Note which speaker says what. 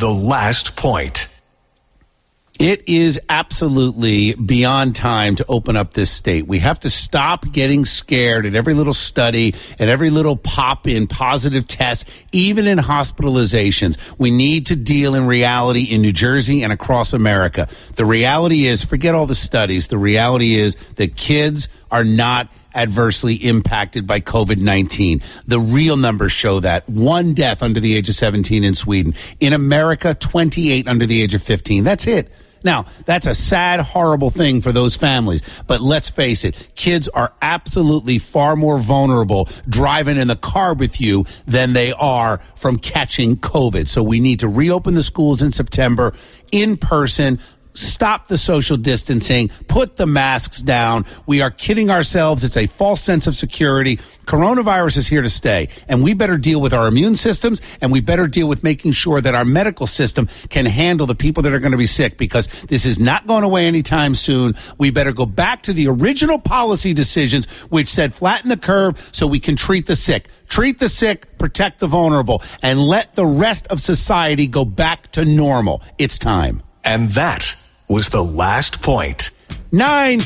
Speaker 1: The Last Point.
Speaker 2: It is absolutely beyond time to open up this state. We have to stop getting scared at every little study, at every little pop in positive test, even in hospitalizations. We need to deal in reality in New Jersey and across America. The reality is, forget all the studies. The reality is that kids are not adversely impacted by COVID 19. The real numbers show that. One death under the age of 17 in Sweden. In America, 28 under the age of 15. That's it. Now, that's a sad, horrible thing for those families. But let's face it, kids are absolutely far more vulnerable driving in the car with you than they are from catching COVID. So we need to reopen the schools in September in person stop the social distancing, put the masks down. We are kidding ourselves. It's a false sense of security. Coronavirus is here to stay, and we better deal with our immune systems and we better deal with making sure that our medical system can handle the people that are going to be sick because this is not going away anytime soon. We better go back to the original policy decisions, which said flatten the curve so we can treat the sick. Treat the sick, protect the vulnerable, and let the rest of society go back to normal. It's time.
Speaker 1: And that was the last point.
Speaker 2: Nine